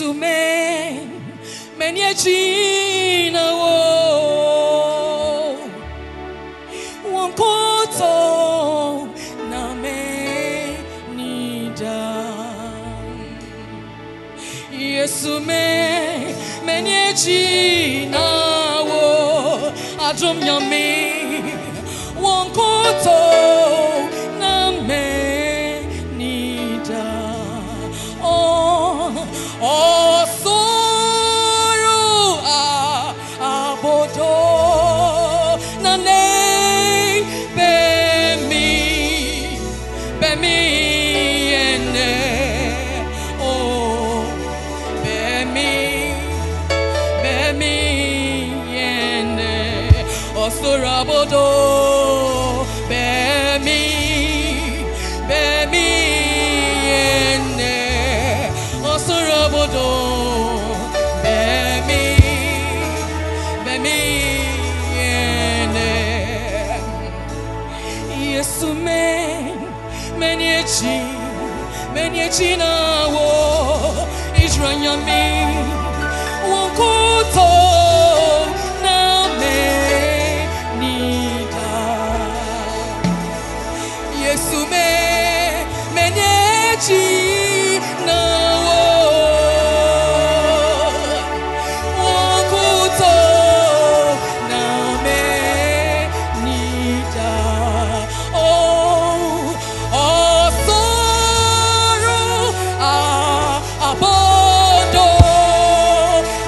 Yesu me menye china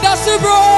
that's a break,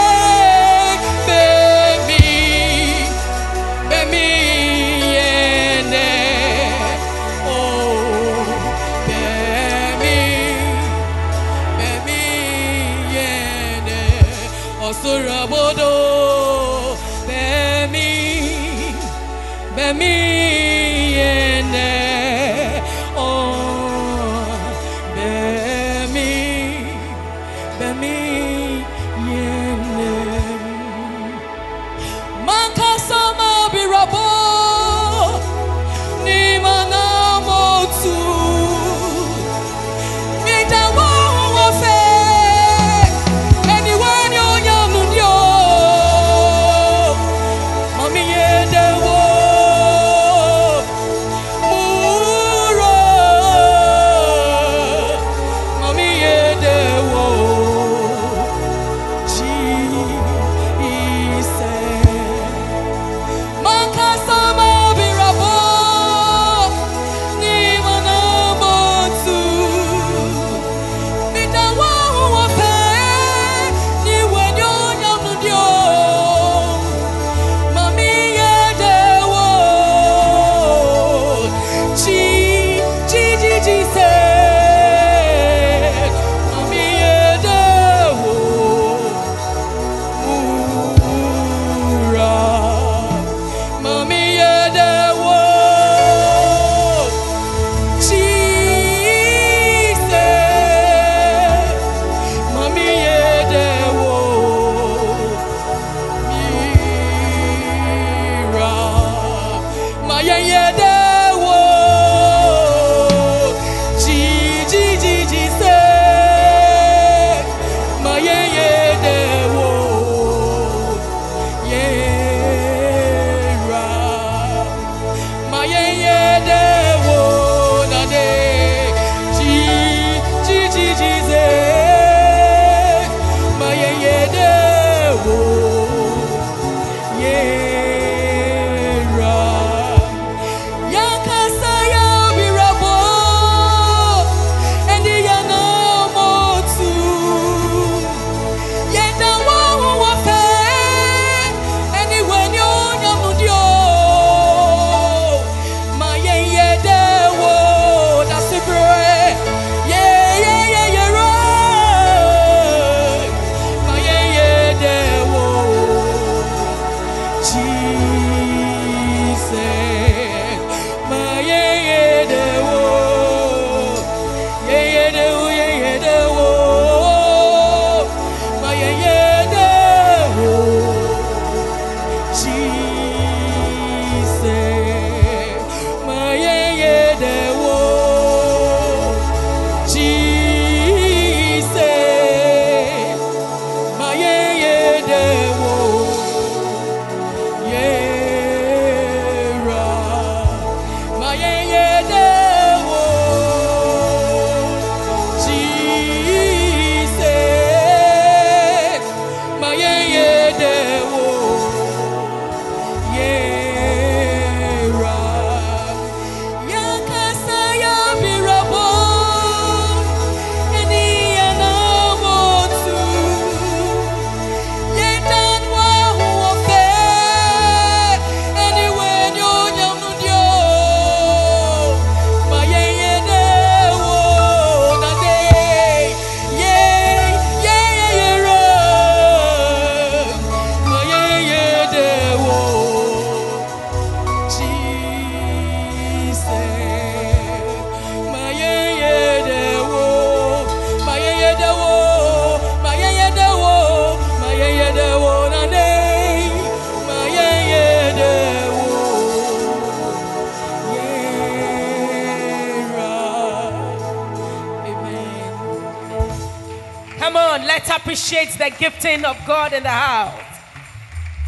gifting of God in the house?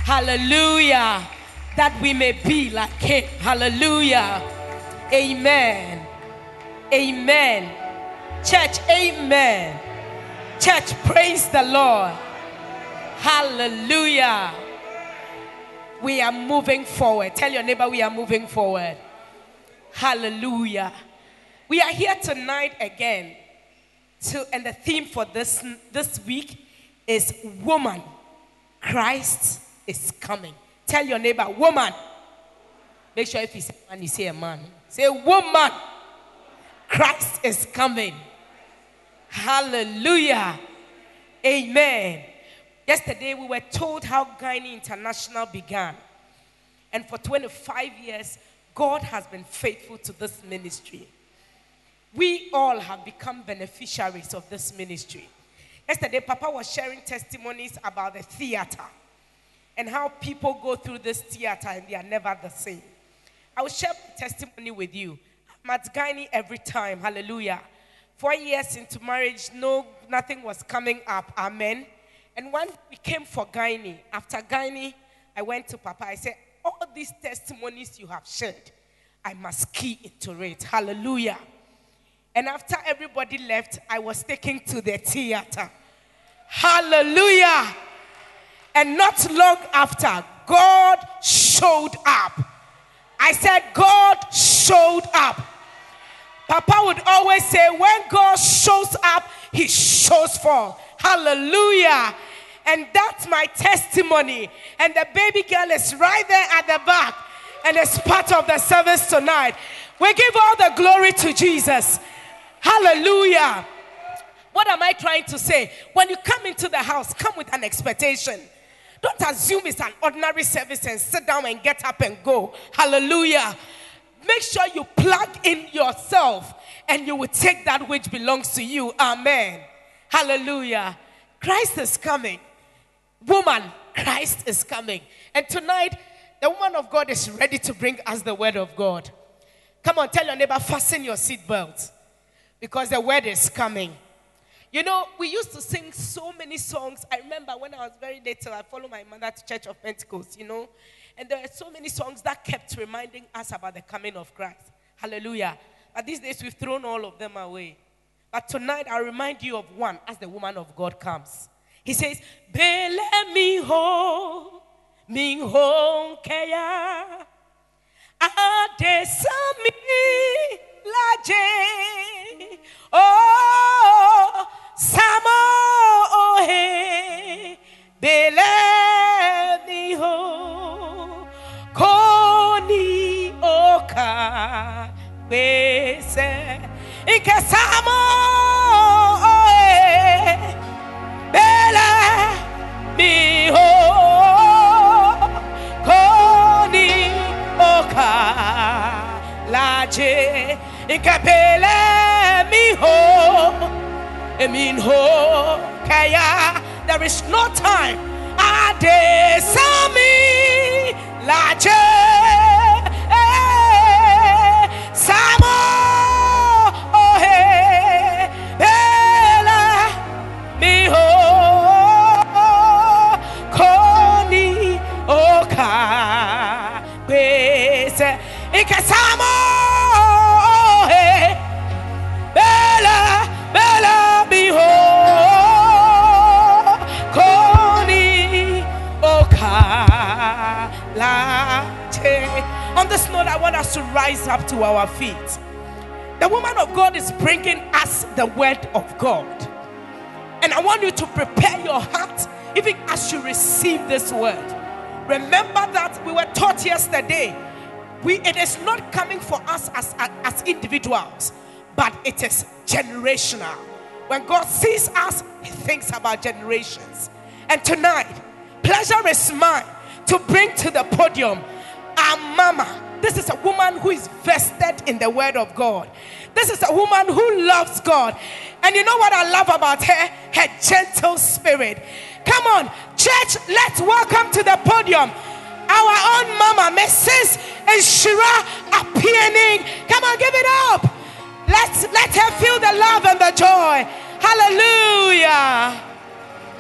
Hallelujah. That we may be like Him. Hallelujah. Amen. Amen. Church, amen. Church, praise the Lord. Hallelujah. We are moving forward. Tell your neighbor we are moving forward. Hallelujah. We are here tonight again. To, and the theme for this, this week is Woman, Christ is coming. Tell your neighbor, Woman. Make sure if you say man, you say a man. Say, Woman, Christ is coming. Hallelujah. Amen. Yesterday we were told how Guinea International began. And for 25 years, God has been faithful to this ministry. We all have become beneficiaries of this ministry. Yesterday, Papa was sharing testimonies about the theater and how people go through this theater and they are never the same. I will share testimony with you. I'm every time. Hallelujah. Four years into marriage, no, nothing was coming up. Amen. And when we came for Guinea, after Guinea, I went to Papa. I said, All these testimonies you have shared, I must key into it. Hallelujah. And after everybody left, I was taken to the theater. Hallelujah. And not long after, God showed up. I said, God showed up. Papa would always say, when God shows up, he shows forth. Hallelujah. And that's my testimony. And the baby girl is right there at the back and it's part of the service tonight. We give all the glory to Jesus. Hallelujah. What am I trying to say? When you come into the house, come with an expectation. Don't assume it's an ordinary service and sit down and get up and go. Hallelujah. Make sure you plug in yourself and you will take that which belongs to you. Amen. Hallelujah. Christ is coming. Woman, Christ is coming. And tonight, the woman of God is ready to bring us the word of God. Come on, tell your neighbor, fasten your seatbelt because the word is coming. You know, we used to sing so many songs. I remember when I was very little, I followed my mother to Church of Pentecost, you know, and there were so many songs that kept reminding us about the coming of Christ. Hallelujah. But these days, we've thrown all of them away. But tonight, I'll remind you of one as the woman of God comes. He says, Bele mi ho, mi ho keya, adesami laje, oh, samo ohe, bele mi ho, koni oka, bese, ike samo rise up to our feet the woman of god is bringing us the word of god and I want you to prepare your heart even as you receive this word. Remember that we were taught yesterday. We, it is not coming for us as, as individuals, but it is generational. When God sees us, He thinks about generations. And tonight, pleasure is mine to bring to the podium our mama. This is a woman who is vested in the word of God. This is a woman who loves God. And you know what I love about her? Her gentle spirit. Come on, church, let's welcome to the podium our own mama, Mrs. Shira Appearing. Come on, give it up. Let's let her feel the love and the joy. Hallelujah.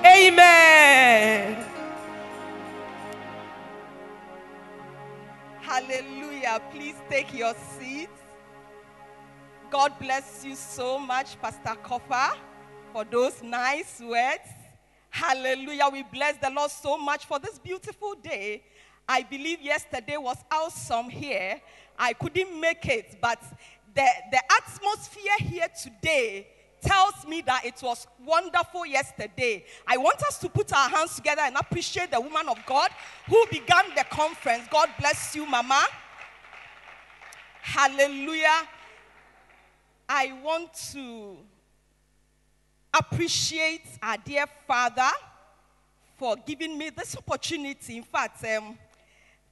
Amen. Hallelujah. Please take your seats. God bless you so much, Pastor Copper, for those nice words. Hallelujah. We bless the Lord so much for this beautiful day. I believe yesterday was awesome here. I couldn't make it, but the, the atmosphere here today tells me that it was wonderful yesterday. I want us to put our hands together and appreciate the woman of God who began the conference. God bless you, Mama. Hallelujah. I want to appreciate our dear Father for giving me this opportunity. In fact, um,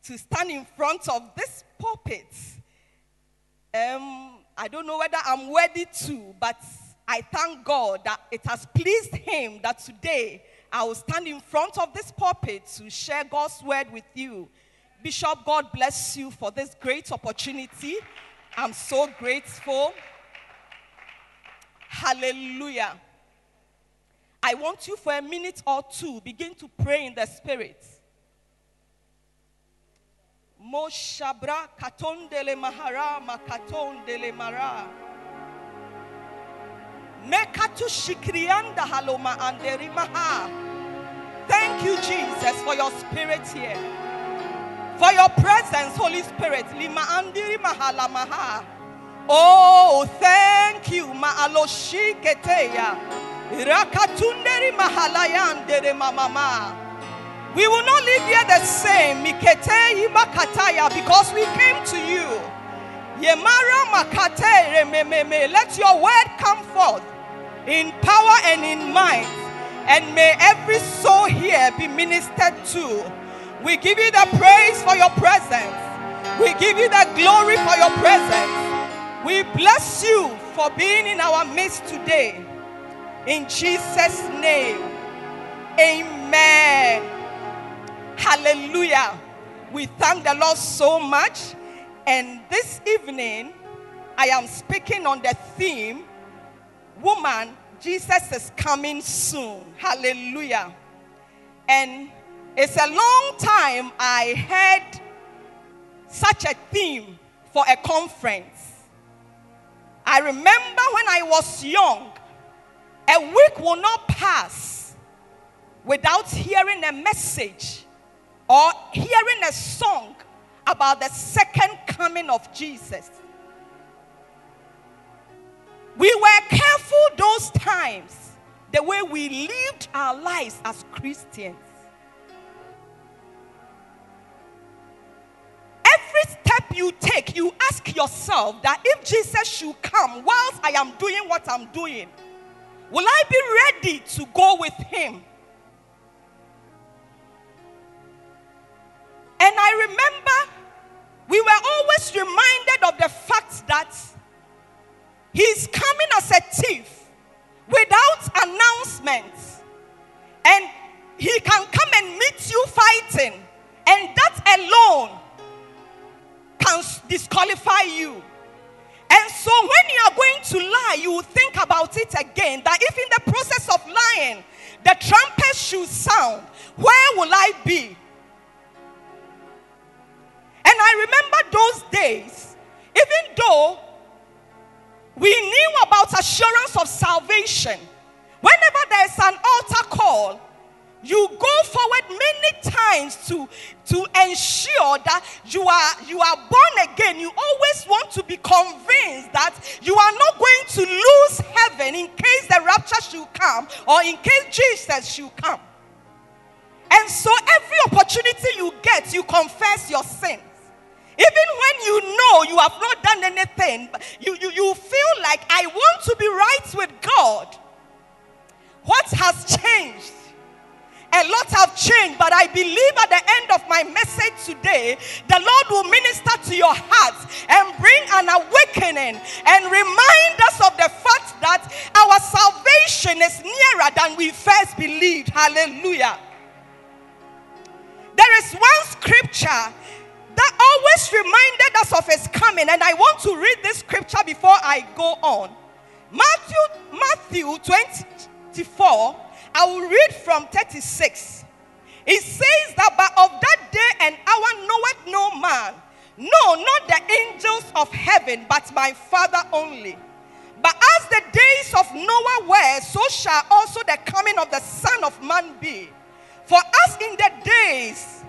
to stand in front of this pulpit. Um, I don't know whether I'm worthy to, but I thank God that it has pleased Him that today I will stand in front of this pulpit to share God's word with you. Bishop, God bless you for this great opportunity. I'm so grateful. Hallelujah. I want you for a minute or two begin to pray in the spirit. Moshabra katondele mahara makatondele mara. Mekatu shikrianda haloma anderi maha. Thank you, Jesus, for your spirit here. For your presence, Holy Spirit. Lima andiri mahala maha. Oh, thank you. Maaloshi keteya. Rakatunderi mahalayandere mamama. We will not live here the same. Mikete imakataya because we came to you. Yemara makate remememe. Let your word come forth in power and in might. And may every soul here be ministered to. We give you the praise for your presence. We give you the glory for your presence. We bless you for being in our midst today. In Jesus' name, amen. Hallelujah. We thank the Lord so much. And this evening, I am speaking on the theme Woman, Jesus is coming soon. Hallelujah. And it's a long time I had such a theme for a conference. I remember when I was young, a week will not pass without hearing a message or hearing a song about the second coming of Jesus. We were careful those times, the way we lived our lives as Christians. Every step you take, you ask yourself that if Jesus should come whilst I am doing what I'm doing, will I be ready to go with him? And I remember we were always reminded of the fact that he's coming as a thief without announcement. And he can come and meet you fighting. And that alone can disqualify you. And so when you are going to lie, you will think about it again. That if in the process of lying, the trumpet should sound, where will I be? And I remember those days, even though we knew about assurance of salvation, whenever there's an altar call, you times to, to ensure that you are, you are born again. You always want to be convinced that you are not going to lose heaven in case the rapture should come or in case Jesus should come. And so every opportunity you get, you confess your sins. Even when you know you have not done anything, you, you, you feel like I want to be right with God. What has changed? A lot have changed, but I believe at the end of my message today, the Lord will minister to your hearts and bring an awakening and remind us of the fact that our salvation is nearer than we first believed. Hallelujah. There is one scripture that always reminded us of his coming, and I want to read this scripture before I go on. Matthew, Matthew 24 I will read from 36. It says that, but of that day and hour knoweth no man, no, not the angels of heaven, but my Father only. But as the days of Noah were, so shall also the coming of the Son of Man be. For as in the days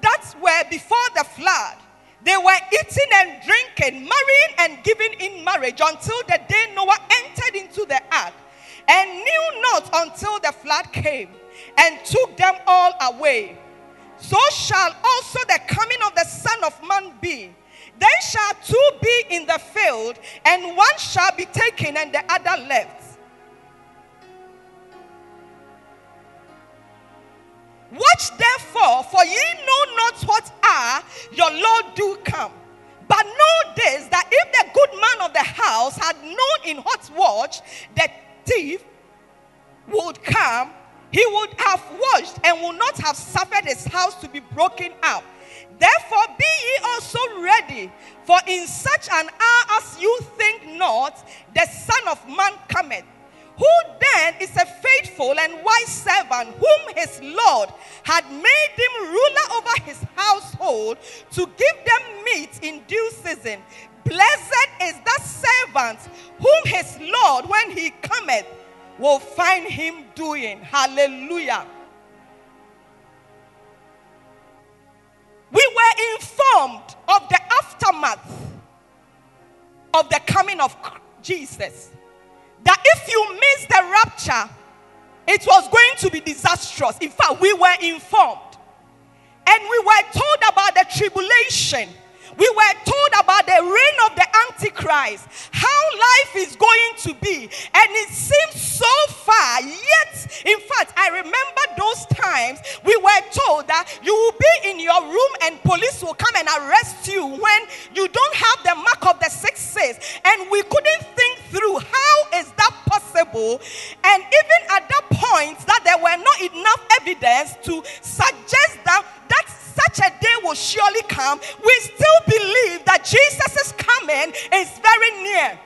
that were before the flood, they were eating and drinking, marrying and giving in marriage until the day Noah entered into the ark, and knew not until the flood came and took them all away. So shall also the coming of the Son of Man be. Then shall two be in the field, and one shall be taken and the other left. Watch therefore, for ye know not what hour your Lord do come. But know this that if the good man of the house had known in what watch the thief would come, he would have watched and would not have suffered his house to be broken up. Therefore, be ye also ready, for in such an hour as you think not, the Son of Man cometh. Who then is a faithful and wise servant whom his Lord had made him ruler over his household to give them meat in due season? Blessed is that servant whom his Lord, when he cometh, will find him doing. Hallelujah. We were informed of the aftermath of the coming of Jesus that if you miss the rapture, it was going to be disastrous. In fact, we were informed. And we were told about the tribulation. We were told about the reign of the Antichrist, how life is going to be. And it seems so far. Yet, in fact, I remember those times we were told that you will be in your room and police will come and arrest you when you don't have the mark of the six. And we couldn't think through how is that possible. And even at that point, that there were not enough evidence to suggest that that such a day will surely come. We still believe that Jesus' coming is very near.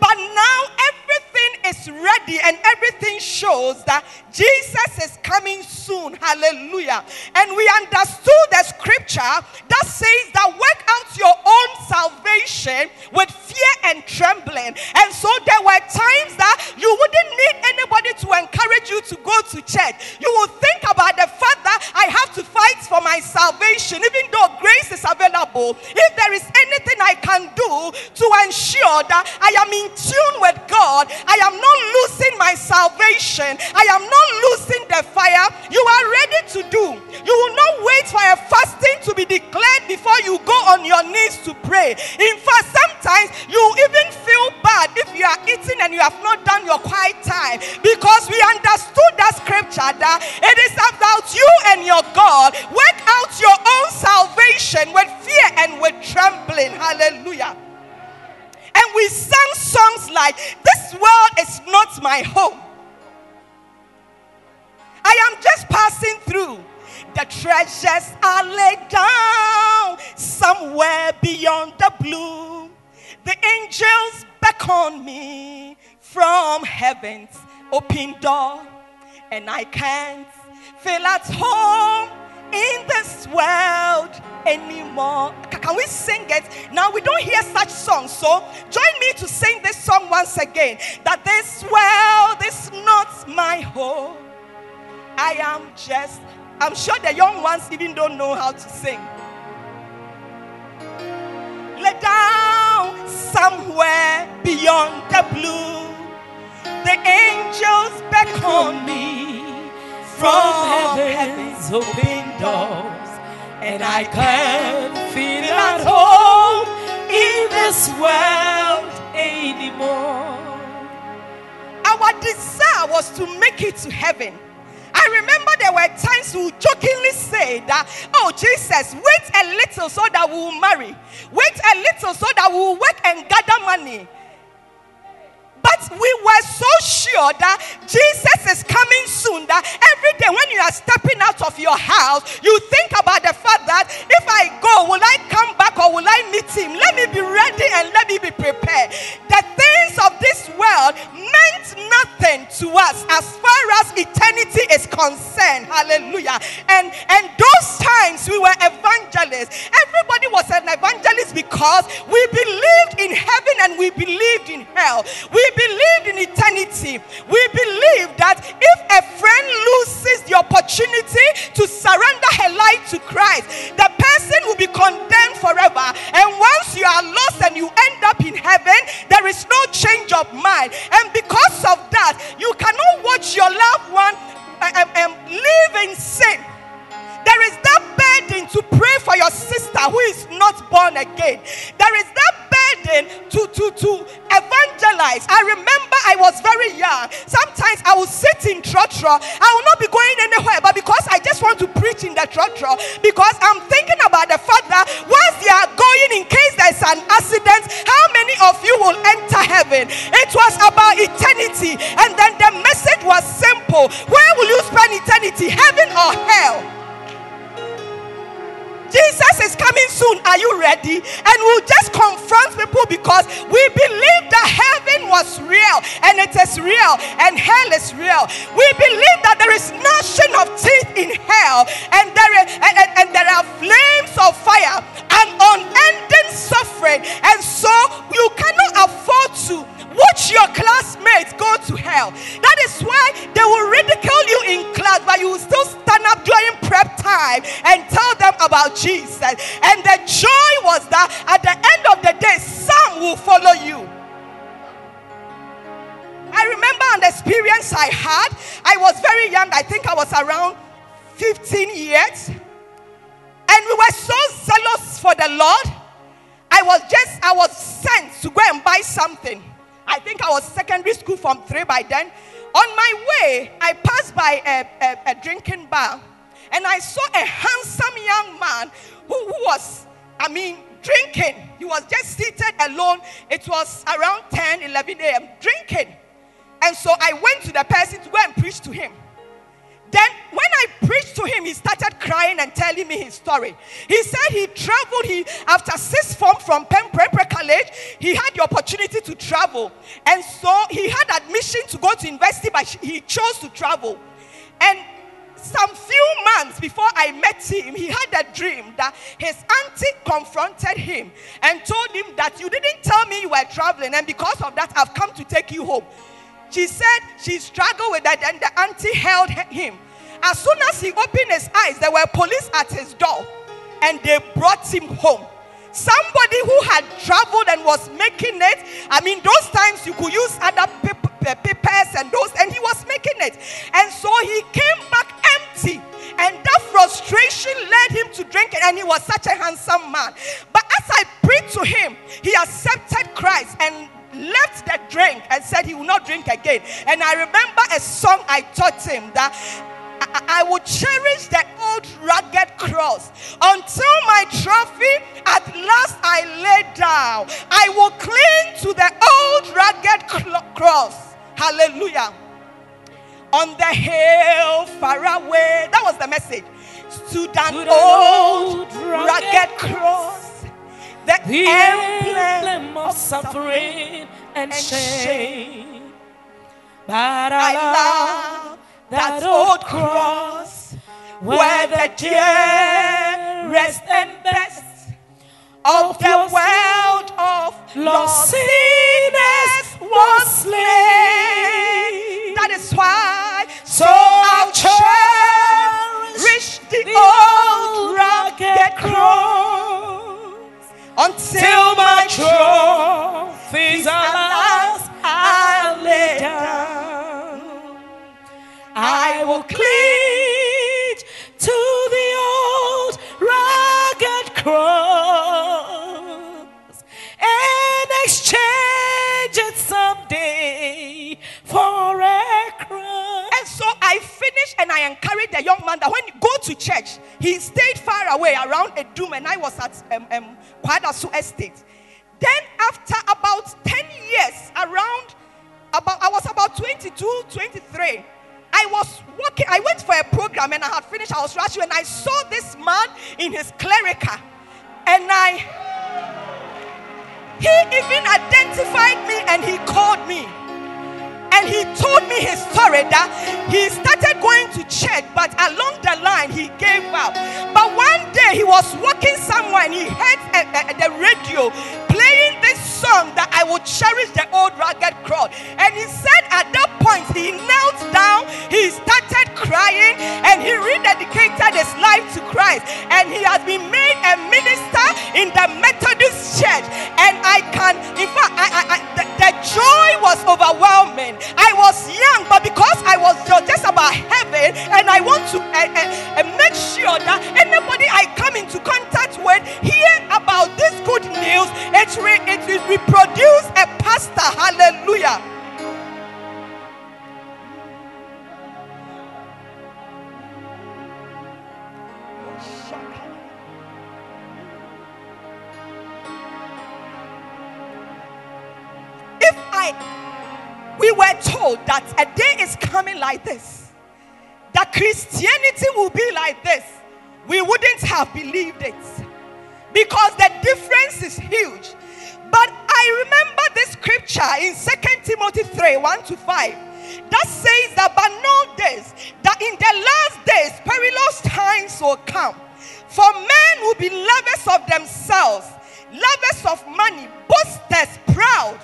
But now everything is ready and everything shows that Jesus is coming soon. Hallelujah. And we understood the scripture that says that work out your own salvation with fear and trembling. And so there were times that you wouldn't need anybody to encourage you to go to church. You would think about the fact that I have to fight for my salvation, even though grace is available. If there is anything I can do to ensure that I am in in tune with God, I am not losing my salvation. I am not losing the fire. You are ready to do. You will not wait for a fasting to be declared before you go on your knees to pray. In fact, sometimes you even feel bad if you are eating and you have not done your quiet time because we understood that scripture that it is about you and your God. Work out your own salvation with fear and with trembling. Hallelujah. And we sang songs like, This world is not my home. I am just passing through. The treasures are laid down somewhere beyond the blue. The angels beckon me from heaven's open door, and I can't feel at home in this world anymore. Can we sing it? Now we don't hear such songs, so join me to sing this song once again. That this world is not my home. I am just, I'm sure the young ones even don't know how to sing. Lay down somewhere beyond the blue. The angels beckon me from heaven's open doors, and I can't feel at home in this world anymore. Our desire was to make it to heaven. I remember there were times we jokingly say that, oh, Jesus, wait a little so that we will marry. Wait a little so that we will work and gather money. But we were so sure that Jesus is coming soon that every day when you are stepping out of your house, you think about the fact that if I go, will I come back or will I meet him? Let me be ready and let me be prepared. The things of this world meant nothing to us as far as eternity is concerned. Hallelujah. And and those times we were evangelists. Everybody was an evangelist because we believed in heaven and we believed in hell. We believed in eternity. We believed that if a friend loses the opportunity to surrender her life to Christ, the person will be condemned forever. And once you are lost and you end up in heaven, there is no change of mind. And because of that, you cannot watch your loved one um, um, live in sin. There is that burden to pray for your sister who is not born again. There is that burden to, to, to evangelize. I remember I was very young. Sometimes I will sit in trotro. I will not be going anywhere, but because I just want to preach in the trotro, because I'm thinking about the fact that once they are going in case there's an accident, how many of you will enter heaven? It was about eternity. And then the message was simple. Where will you spend eternity? Heaven or hell? Jesus is coming soon. Are you ready? And we'll just confront people because we believe that heaven was real and it is real and hell is real. We believe that there is gnashing of teeth in hell and there, is, and, and, and there are flames of fire and unending suffering. And so you cannot afford to watch your classmates go to hell. That is why they will ridicule you in class, but you will still stand up during prep time and tell them about Jesus. And the joy was that at the end of the day, some will follow you. I remember an experience I had. I was very young, I think I was around 15 years. And we were so zealous for the Lord. I was just, I was sent to go and buy something. I think I was secondary school from three by then. On my way, I passed by a, a, a drinking bar and I saw a handsome young man who, who was, I mean, drinking. He was just seated alone. It was around 10, 11 a.m. drinking. And so I went to the person to go and preach to him. Then, when I preached to him, he started crying and telling me his story. He said he traveled. He after six form from Prempeh College, he had the opportunity to travel, and so he had admission to go to university, but he chose to travel. And some few months before I met him, he had a dream that his auntie confronted him and told him that you didn't tell me you were traveling, and because of that, I've come to take you home. She said she struggled with that, and the auntie held him. As soon as he opened his eyes, there were police at his door, and they brought him home. Somebody who had traveled and was making it. I mean, those times you could use other papers and those, and he was making it. And so he came back empty. And that frustration led him to drinking, and he was such a handsome man. But as I preached to him, he accepted Christ and left the drink and said he will not drink again. And I remember a song I taught him that I, I will cherish the old rugged cross until my trophy at last I lay down. I will cling to the old rugged cl- cross. Hallelujah. On the hill far away. That was the message. To an old rugged cross the, the emblem of suffering and shame. But I love that old cross where the dearest and best of the world of lost sinners was slain. That is why so I'll cherish the old rugged cross until my trophies are lost, I'll lay down. I will cling to the old rugged cross and exchange it someday for a crown. And so I finished and I encouraged the young man that when you go to church, he stayed far away around a doom, and I was at um, um, Kwadaso Estate. Then, after about 10 years, around about I was about 22, 23. I was working, I went for a program and I had finished, I was rushing, and I saw this man in his clerica. And I he even identified me and he called me. And he told me his story that he started going to church, but along the line he gave up. But one day he was walking somewhere and he heard uh, uh, the radio playing this song that I would cherish the old rugged crowd. And he said at that point he knelt down, he started crying, and he rededicated his life to Christ. And he has been made a minister in the Methodist church. And I can, in fact, I, I, I the, the joy was overwhelming. I was young, but because I was just about heaven, and I want to uh, uh, make sure that anybody I come into contact like this, that Christianity will be like this, we wouldn't have believed it because the difference is huge. But I remember this scripture in Second Timothy 3 1 to 5 that says that, but this, that in the last days perilous times will come. For men will be lovers of themselves, lovers of money, boasters, proud,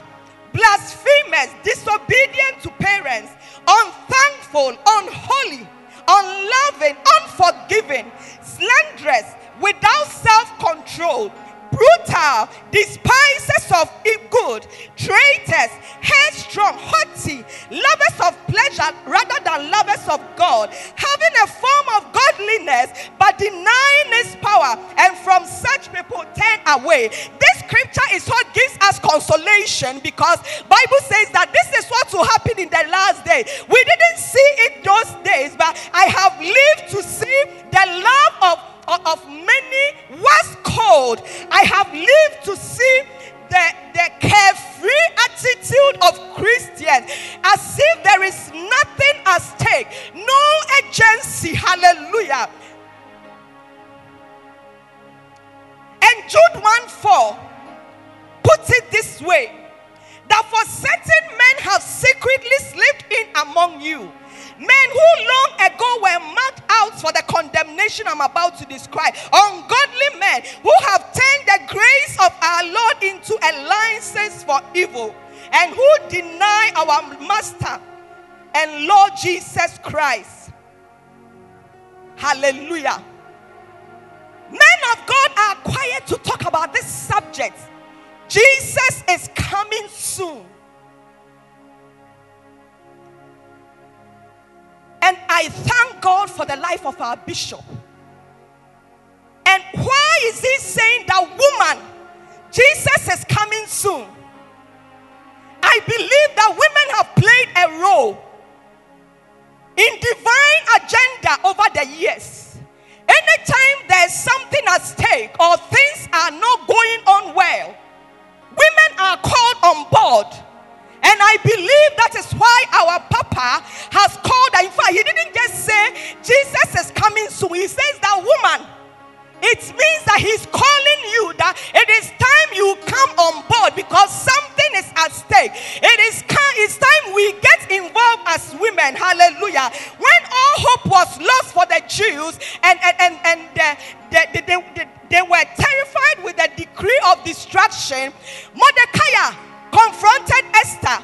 blasphemers, disobedient to parents, unthankful, unholy, unloving, unforgiving, slanderous, without self control, brutal, despisers of good, traitors, headstrong, haughty, lovers of pleasure rather than lovers of God, having a form of godliness but denying its power, and from such people turn away. This scripture is what gives us consolation because Bible says that this is what will happen in the last day. We didn't see it those days, but I have lived to see the love of of many was cold. I have lived to see the, the carefree attitude of Christians as if there is nothing at stake, no agency. Hallelujah. And Jude 1 4 puts it this way that for certain men have secretly slipped in among you Men who long ago about to describe. Ungodly men who have turned the grace of our Lord into a license for evil and who deny our Master and Lord Jesus Christ. Hallelujah. Men of God are quiet to talk about this subject. Jesus is coming soon. And I thank God for the life of our bishop. And why is he saying that woman, Jesus is coming soon? I believe that women have played a role in divine agenda over the years. Anytime there's something at stake or things are not going on well, women are called on board and I believe that is why our Papa has called. In fact, he didn't just say Jesus is coming soon. He says that woman. It means that he's calling you that it is time you come on board because something is at stake. It is it's time we get involved as women. Hallelujah. When all hope was lost for the Jews and and and, and the, the, the, the, they were terrified with the decree of destruction, Mordecai confronted Esther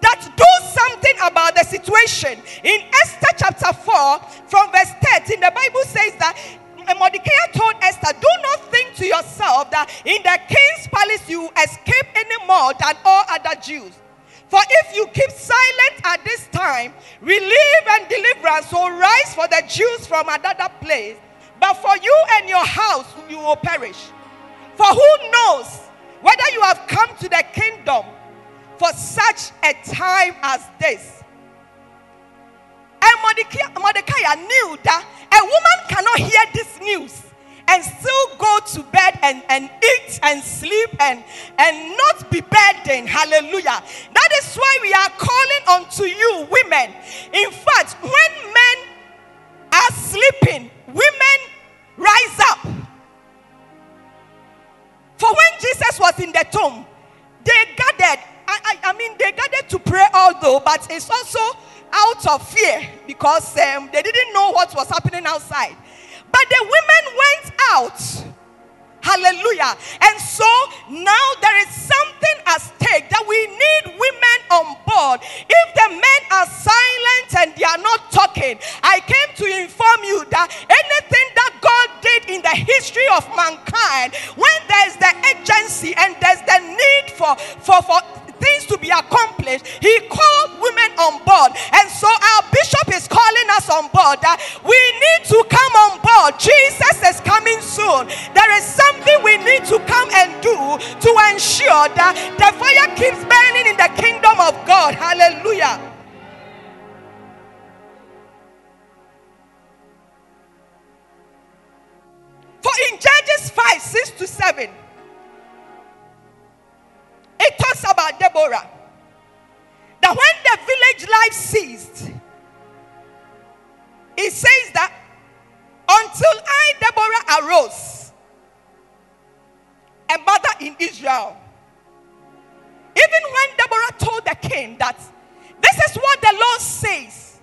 that do something about the situation. In Esther chapter 4, from verse 13, the Bible says that Mordecai told Esther, Do not think to yourself that in the king's palace you escape any more than all other Jews. For if you keep silent at this time, relief and deliverance will rise for the Jews from another place. But for you and your house, you will perish. For who knows whether you have come to the kingdom for such a time as this. Mordecai, Mordecai knew that a woman cannot hear this news and still go to bed and, and eat and sleep and, and not be burdened. Hallelujah. That is why we are calling unto you, women. In fact, when men are sleeping, women rise up for when Jesus was in the tomb, they gathered. I, I, I mean, they gathered to pray although, but it's also out of fear because um, they didn't know what was happening outside. But the women went out Hallelujah. And so now there is something at stake that we need women on board. If the men are silent and they are not talking, I came to inform you that anything that God did in the history of mankind, when there's the agency and there's the need for, for, for things to be accomplished, he called women on board. And so our bishop is calling us on board that we need to come on board. Jesus is coming soon. There is something we need to come and do to ensure that the fire keeps burning in the kingdom of God. Hallelujah. For in Judges 5 6 to 7, it talks about Deborah. That when the village life ceased, it says that until I, Deborah, arose, a mother in Israel. Even when Deborah told the king that this is what the Lord says,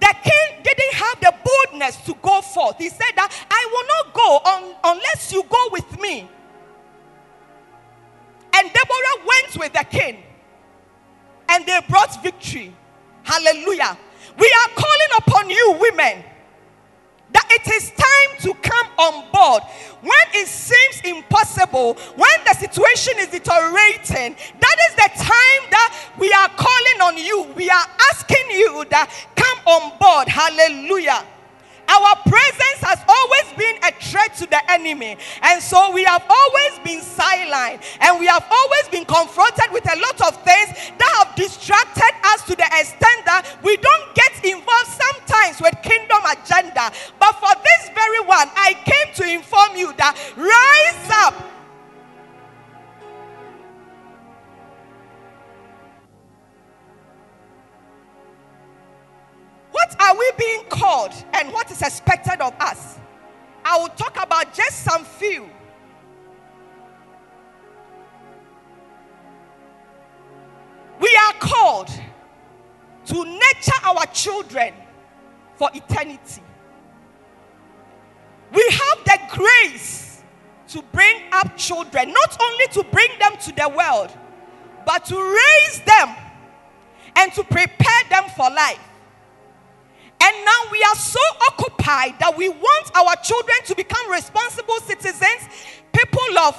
the king didn't have the boldness to go forth. He said that I will not go unless you go with me. With the king. And they brought victory. Hallelujah. We are calling upon you, women, that it is time to come on board. When it seems impossible, when the situation is deteriorating, that is the time that we are calling on you. We are asking you that come on board. Hallelujah. Our presence has always been a threat to the enemy. And so we have always been silent and we have always been confronted with a lot of things that have distracted us to the extent that we don't get involved sometimes with kingdom agenda. But for this very one, I came to inform you that rise up What are we being called and what is expected of us? I will talk about just some few. We are called to nurture our children for eternity. We have the grace to bring up children, not only to bring them to the world, but to raise them and to prepare them for life. And now we are so occupied that we want our children to become responsible citizens, people of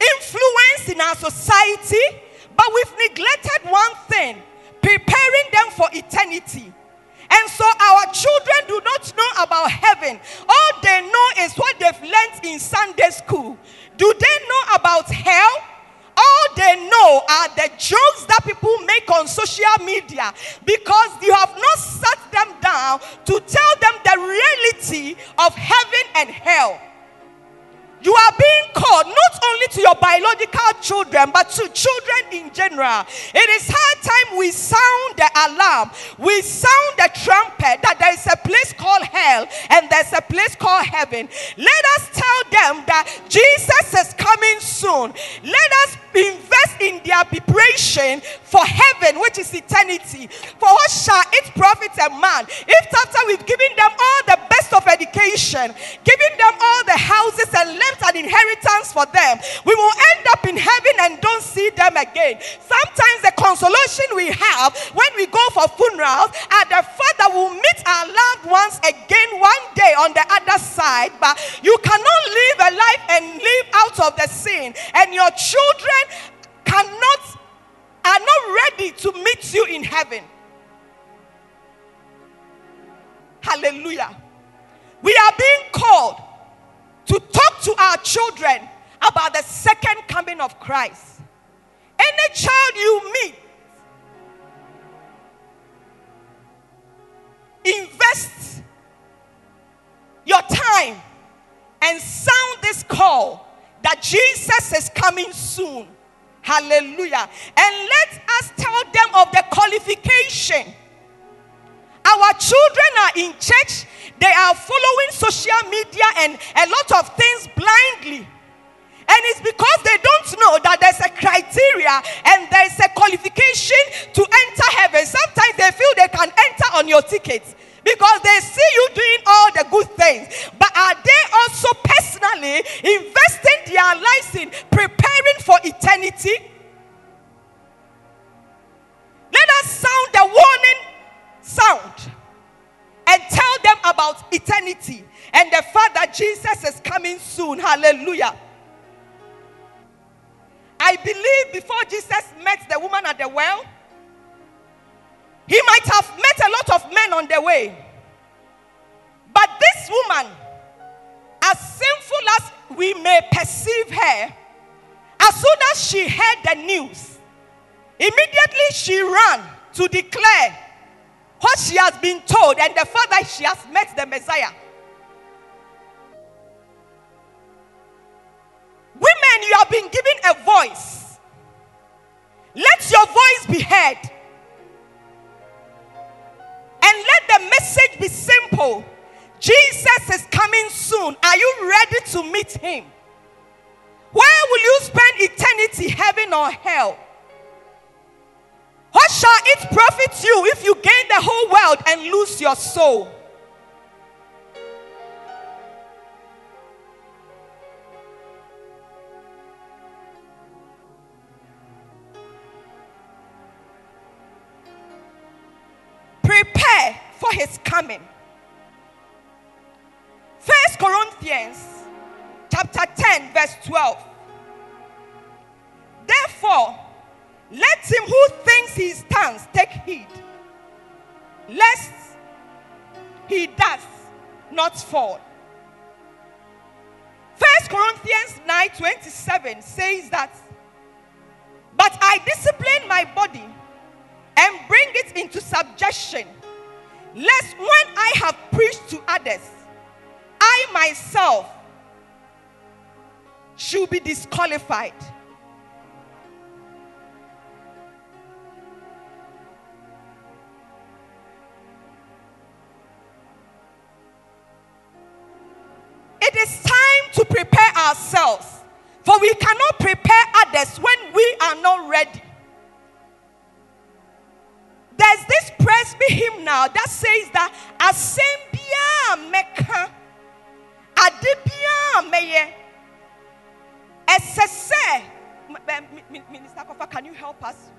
influence in our society, but we've neglected one thing preparing them for eternity. And so our children do not know about heaven. All they know is what they've learned in Sunday school. Do they know about hell? All they know are the jokes that people make on social media because you have not sat them down to tell them the reality of heaven and hell. You are being called not only to biological children, but to children in general. It is high time we sound the alarm, we sound the trumpet that there is a place called hell and there's a place called heaven. Let us tell them that Jesus is coming soon. Let us invest in their preparation for heaven, which is eternity. For what shall it profit a man if after we've given them all the best of education, giving them all the houses and left an inheritance for them, we will end up in heaven and don't see them again. Sometimes the consolation we have when we go for funerals are the fact that we'll meet our loved ones again one day on the other side, but you cannot live a life and live out of the sin, and your children cannot are not ready to meet you in heaven. Hallelujah. We are being called to talk to our children about the second coming of Christ. Any child you meet, invest your time and sound this call that Jesus is coming soon. Hallelujah. And let us tell them of the qualification. Our children are in church, they are following social media and a lot of things blindly. And it's because they don't know that there's a criteria and there's a qualification to enter heaven. Sometimes they feel they can enter on your ticket because they see you doing all the good things. But are they also personally investing their lives in preparing for eternity? Let us sound the warning sound and tell them about eternity and the fact that Jesus is coming soon. Hallelujah. I believe before Jesus met the woman at the well, he might have met a lot of men on the way. But this woman, as sinful as we may perceive her, as soon as she heard the news, immediately she ran to declare what she has been told and the fact that she has met the Messiah. Women, you have been given a voice. Let your voice be heard. And let the message be simple Jesus is coming soon. Are you ready to meet him? Where will you spend eternity, heaven or hell? What shall it profit you if you gain the whole world and lose your soul? For his coming. First Corinthians chapter 10 verse 12. Therefore, let him who thinks he stands take heed, lest he does not fall. First Corinthians 9 27 says that, but I discipline my body and bring it into subjection, lest when I have preached to others, I myself should be disqualified. It is time to prepare ourselves, for we cannot prepare others when we are not ready. Now that says that asembia meka adibia meye esese Minister Kofa, can you help us?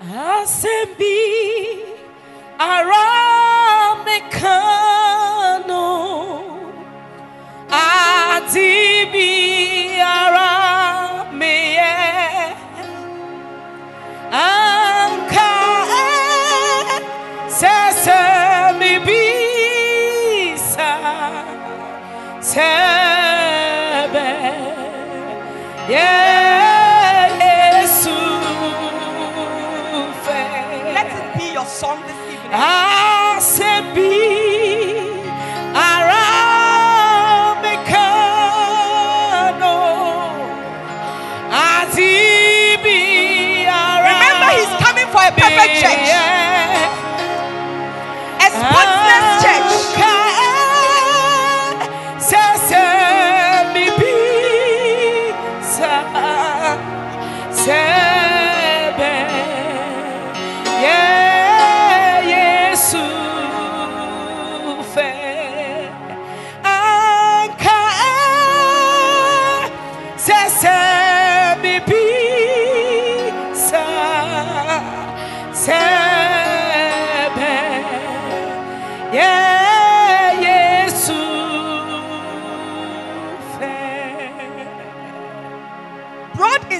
Asembi aramekano adibi arameye yesu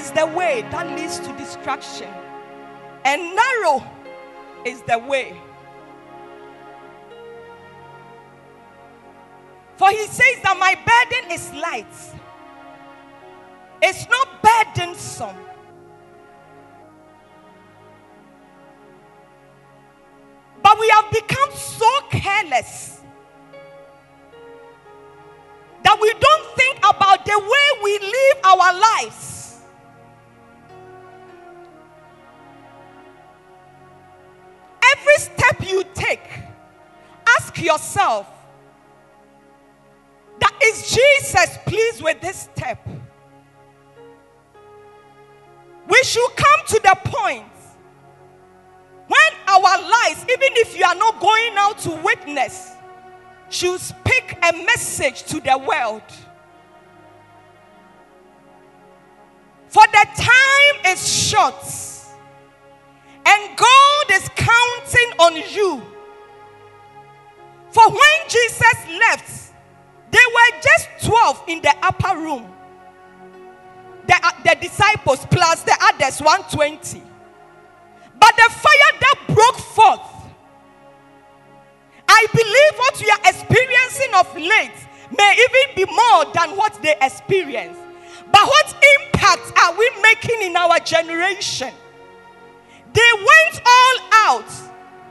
is the way that leads to destruction, and narrow is the way. For he says that my burden is light, it's not burdensome. But we have become so careless that we don't think about the way we live our lives. Step you take, ask yourself That is Jesus pleased with this step? We should come to the point when our lives, even if you are not going out to witness, should speak a message to the world. For the time is short, and God is counting on you. For when Jesus left, they were just 12 in the upper room. The, the disciples plus the others 120. But the fire that broke forth, I believe what we are experiencing of late may even be more than what they experienced. But what impact are we making in our generation? They went all out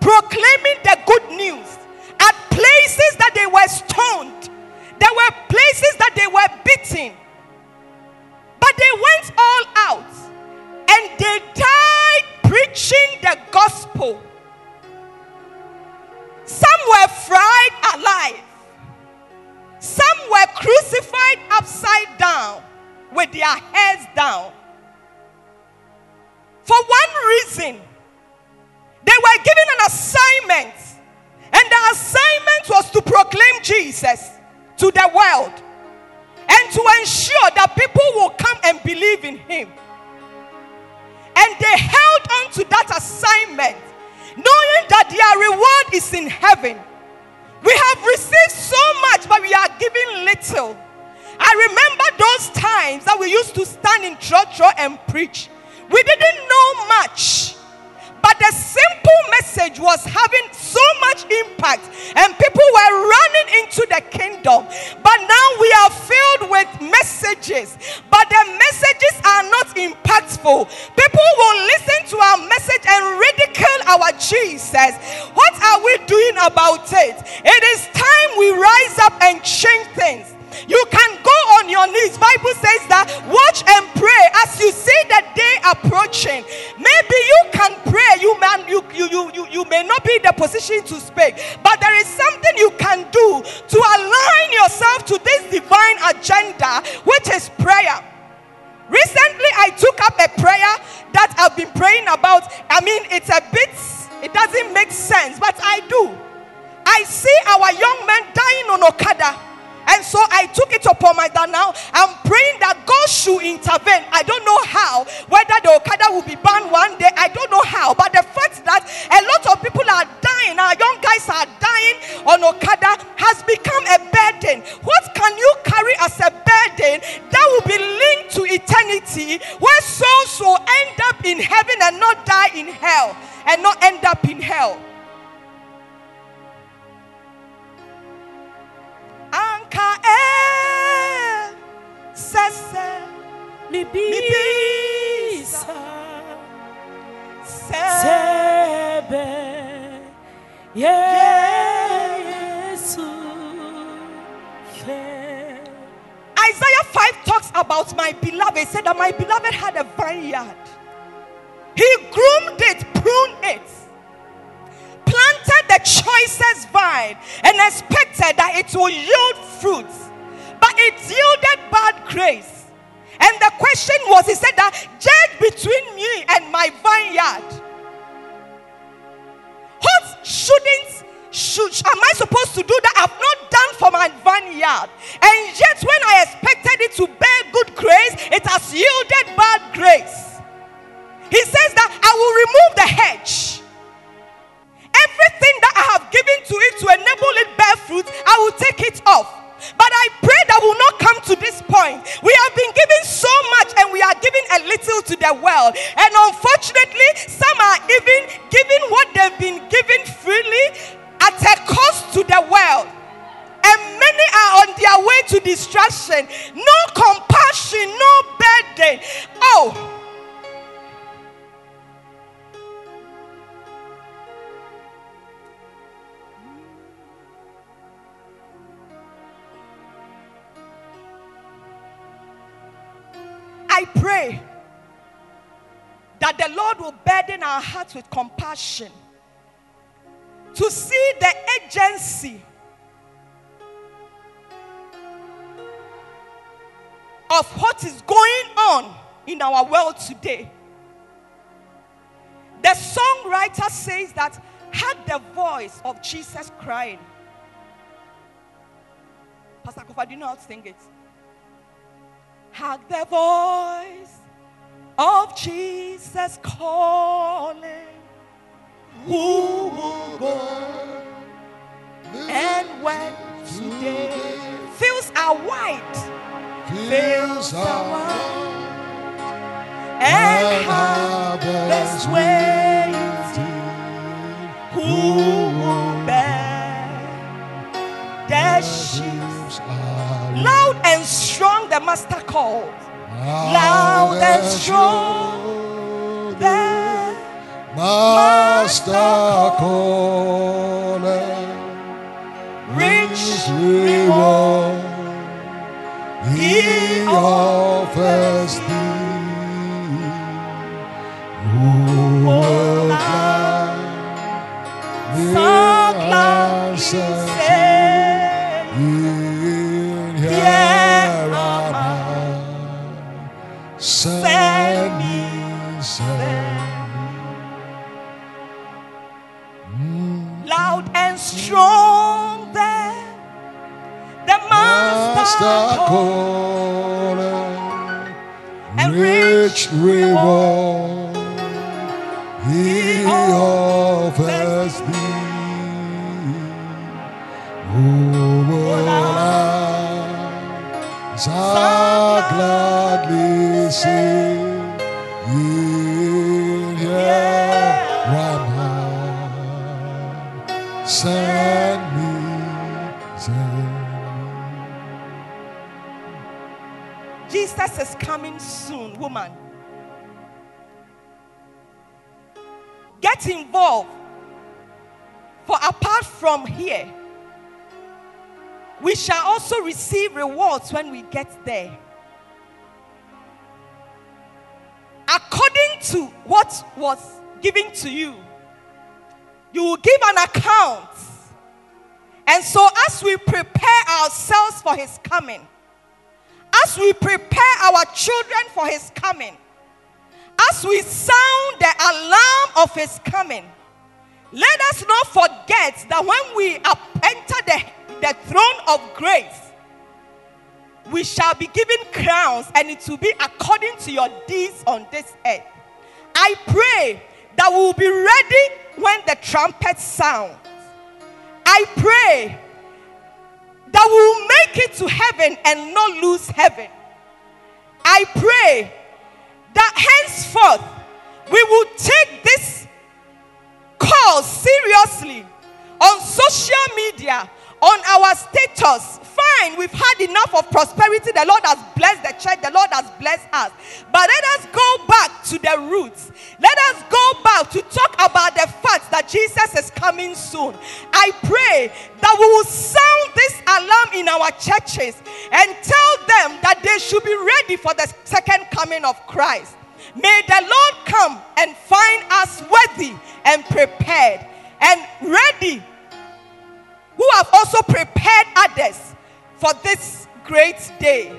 proclaiming the good news at places that they were stoned. There were places that they were beaten. But they went all out and they died preaching the gospel. Some were fried alive, some were crucified upside down with their heads down. For one reason, they were given an assignment, and the assignment was to proclaim Jesus to the world and to ensure that people will come and believe in him. And they held on to that assignment, knowing that their reward is in heaven. We have received so much, but we are giving little. I remember those times that we used to stand in church and preach. We didn't know much. But the simple message was having so much impact, and people were running into the kingdom. But now we are filled with messages, but the messages are not impactful. People will listen to our message and ridicule our Jesus. What are we doing about it? It is time we rise up and change things. You can go on your knees. Bible says that watch and pray as you see the day approaching. Maybe you can pray. You man, you, you, you, you, you may not be in the position to speak, but there is something you can do to align yourself to this divine agenda, which is prayer. Recently, I took up a prayer that I've been praying about. I mean, it's a bit, it doesn't make sense, but I do. I see our young men dying on Okada. And so I took it upon my that now. I'm praying that God should intervene. I don't know how. Whether the Okada will be banned one day, I don't know how. But the fact that a lot of people are dying, our young guys are dying on Okada, has become a burden. What can you carry as a burden that will be linked to eternity, where souls will end up in heaven and not die in hell, and not end up in hell? Isaiah 5 talks about my beloved. He said that my beloved had a vineyard. He groomed it, pruned it, planted the choicest vine, and expected that it will yield fruits. But it yielded bad grace. And the question was, he said that judge between me and my vineyard. What shouldn't should am I supposed to do that I've not done for my vineyard? And yet, when I expected it to bear good grace, it has yielded bad grace. He says that I will remove the hedge. Everything that I have given to it to enable it bear fruit, I will take it off. But I pray that we will not come to this point. We have been given so much and we are giving a little to the world. And unfortunately, some are even giving what they've been given freely at a cost to the world. And many are on their way to destruction. No compassion, no burden. Oh, I pray that the Lord will burden our hearts with compassion to see the agency of what is going on in our world today. The songwriter says that had the voice of Jesus crying. Pastor Kofa, do you know how to sing it? Had the voice of Jesus calling. Who will go? And when today fields are white, fields are white, and harvest waiting. The master called. Loud and strong, the Master calling, rich reward. He offers thee. Who will So gladly gladly answer Master calling, And rich reward he offers thee. Who will I so gladly say, Jesus is coming soon, woman. Get involved. For apart from here, we shall also receive rewards when we get there. According to what was given to you, you will give an account. And so, as we prepare ourselves for his coming, as we prepare our children for his coming, as we sound the alarm of his coming, let us not forget that when we enter the, the throne of grace, we shall be given crowns and it will be according to your deeds on this earth. I pray that we will be ready when the trumpet sounds. I pray that we will make it to heaven and not lose heaven. I pray that henceforth we will take this call seriously on social media, on our status. Fine, we've had enough of prosperity. The Lord has blessed the church, the Lord has blessed us. But let us go back to the roots. Let us go back to talk about the fact that Jesus is coming soon. I pray that we will sound this alarm in our churches and tell them that they should be ready for the second coming of Christ. May the Lord come and find us worthy and prepared and ready, who have also prepared others for this great day.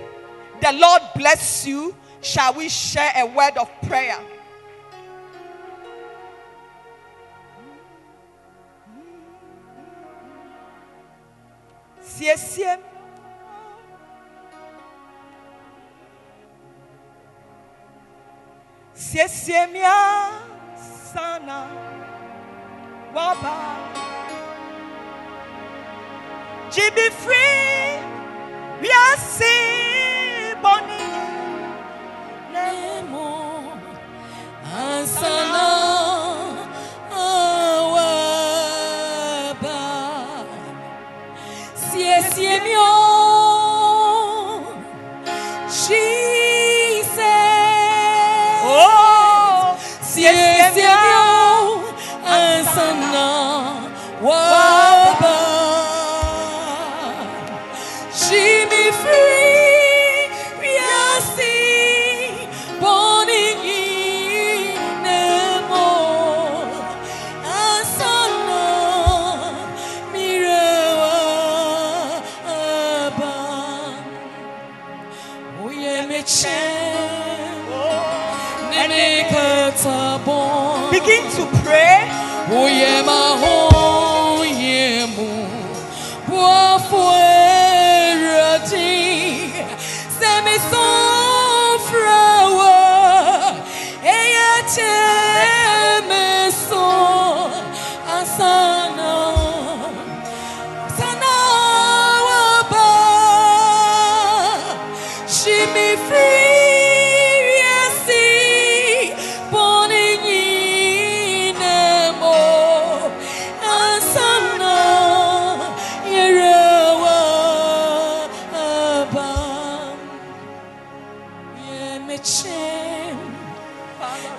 The Lord bless you. Shall we share a word of prayer? Siesie. Siesie me sana waba. Jibi free, we are see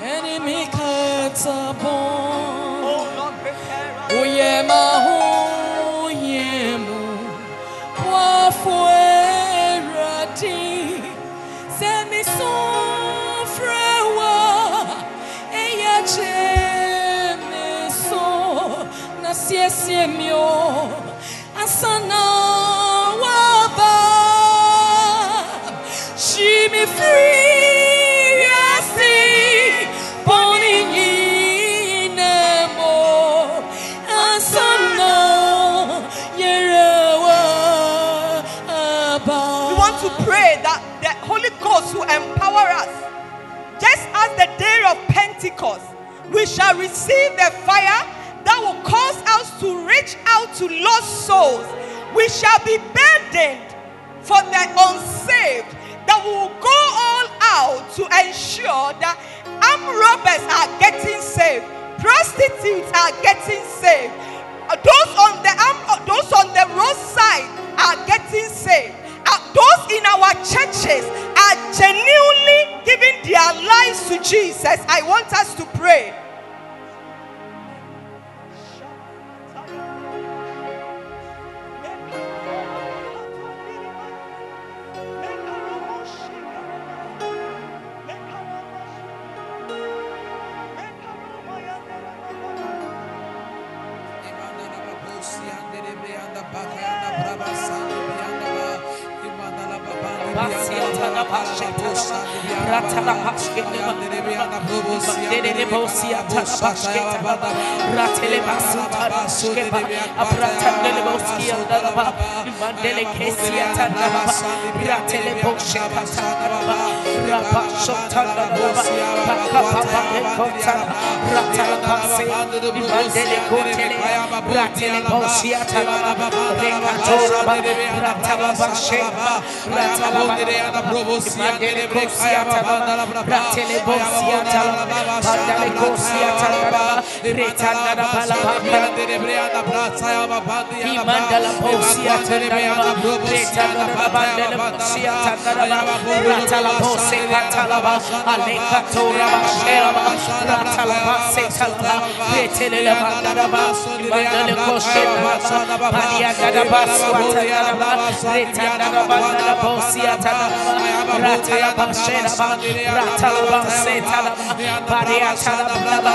enemy katabon Oh Lord, prepare us. Oyema oyemu wa fuera ti. Se mi sofrewa ella che me so. Na siesie mio Pentecost, we shall receive the fire that will cause us to reach out to lost souls. We shall be burdened for the unsaved, that we will go all out to ensure that armed robbers are getting saved, prostitutes are getting saved, those on the arm- those on the roadside are getting saved. Uh, those in our churches are genuinely giving their lives to Jesus. I want us to pray. bashketa ratele basuta bashkeba Retandara Palapanda, Rebriana Brazaya Babadi, Mandala Posia Tandaraba, Retandara Babanda, Sia Tandaraba, Ratala Pose, Ratalaba, Aleka Toraba, Sheraba, Ratalaba, Setalaba, Reteleva, Daraba, Mandala Kosheraba, Padiandaraba, Swatandaraba, Retandara Posia Tandaraba, Ratalaba, Sheraba, Ratalaba, Setalaba, Padiandaraba,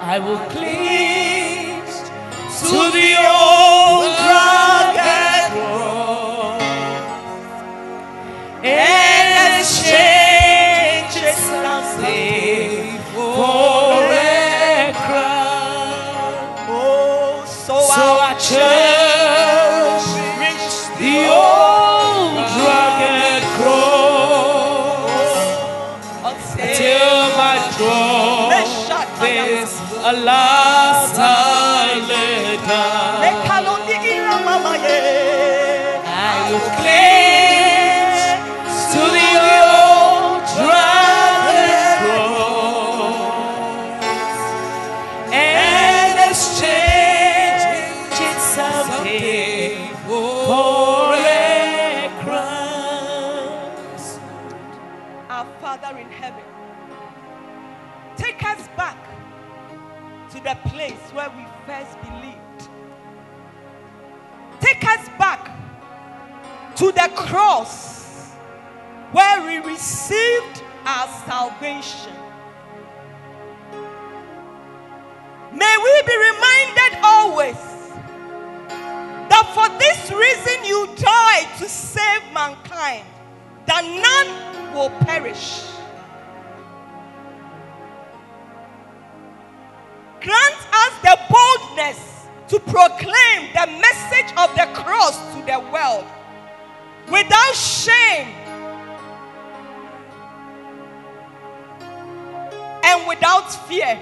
I will cling to the old rugged cross and exchange it someday for to the cross where we received our salvation. May we be reminded always that for this reason you died to save mankind, that none will perish. Grant us the boldness to proclaim the message of the cross to the world without shame and without fear.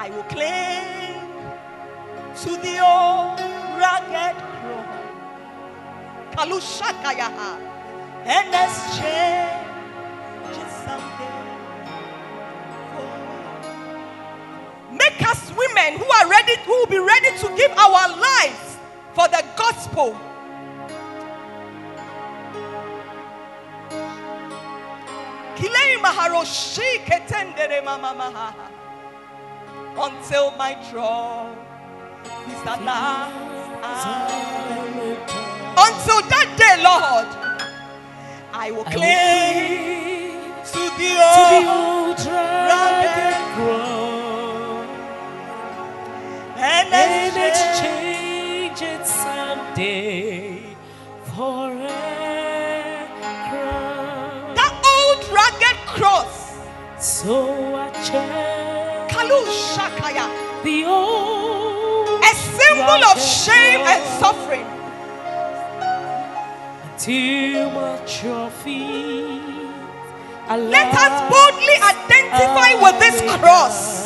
I will cling to the old rugged cross. Kalushakayaha. And exchange Make us women who are ready, who will be ready to give our lives for the gospel. Kilei maharoshi ketendere mama maha. Until my draw is the last. Until that day, Lord, I will cling cling to the to the old someday for a crown. that old rugged cross. So I check Kalu Shakaya, the old a symbol of shame and suffering. Too much of. Let us boldly identify with this cross.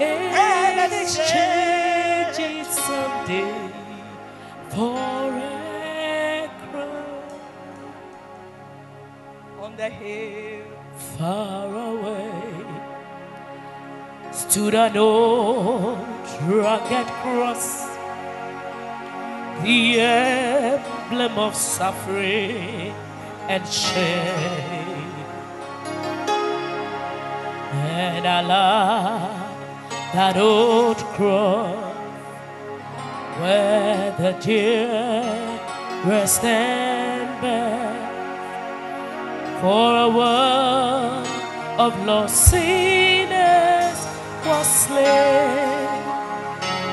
And exchange it someday for a crown On the hill, far away. Stood an old rugged cross, the emblem of suffering and shame. And I love that old cross where the dearest and best for a world of lost sinners was slain.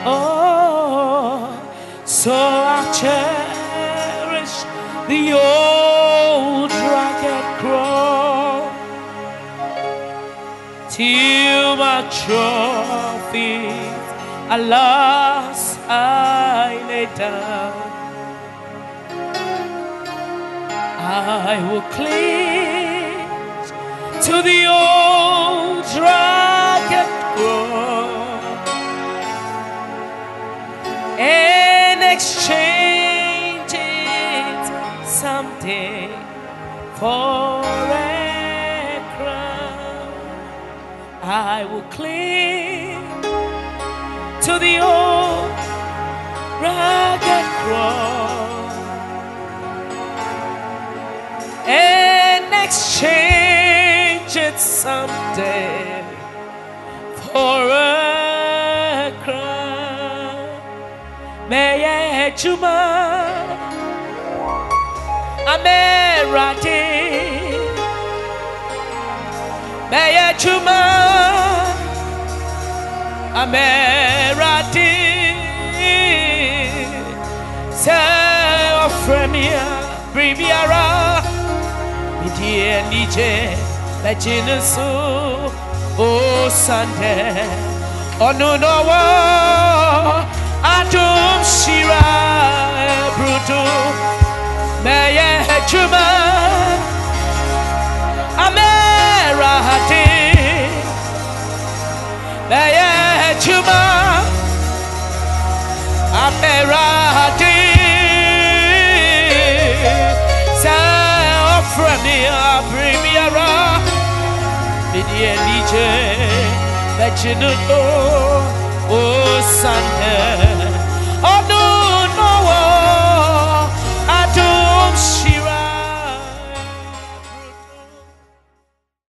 Oh, so I cherish the old till my trophies, alas, I lay down. I will cling to the old rugged I will cling to the old rugged cross and exchange it someday for a crown. May I juma amerade. May I juma amerade. Say offer me a breviara. Medie nije legend so o Sunday onu no rahati Beye chuma Ame rahati sa ofre mi abri mi ara Bidi elije Bechinu o O sande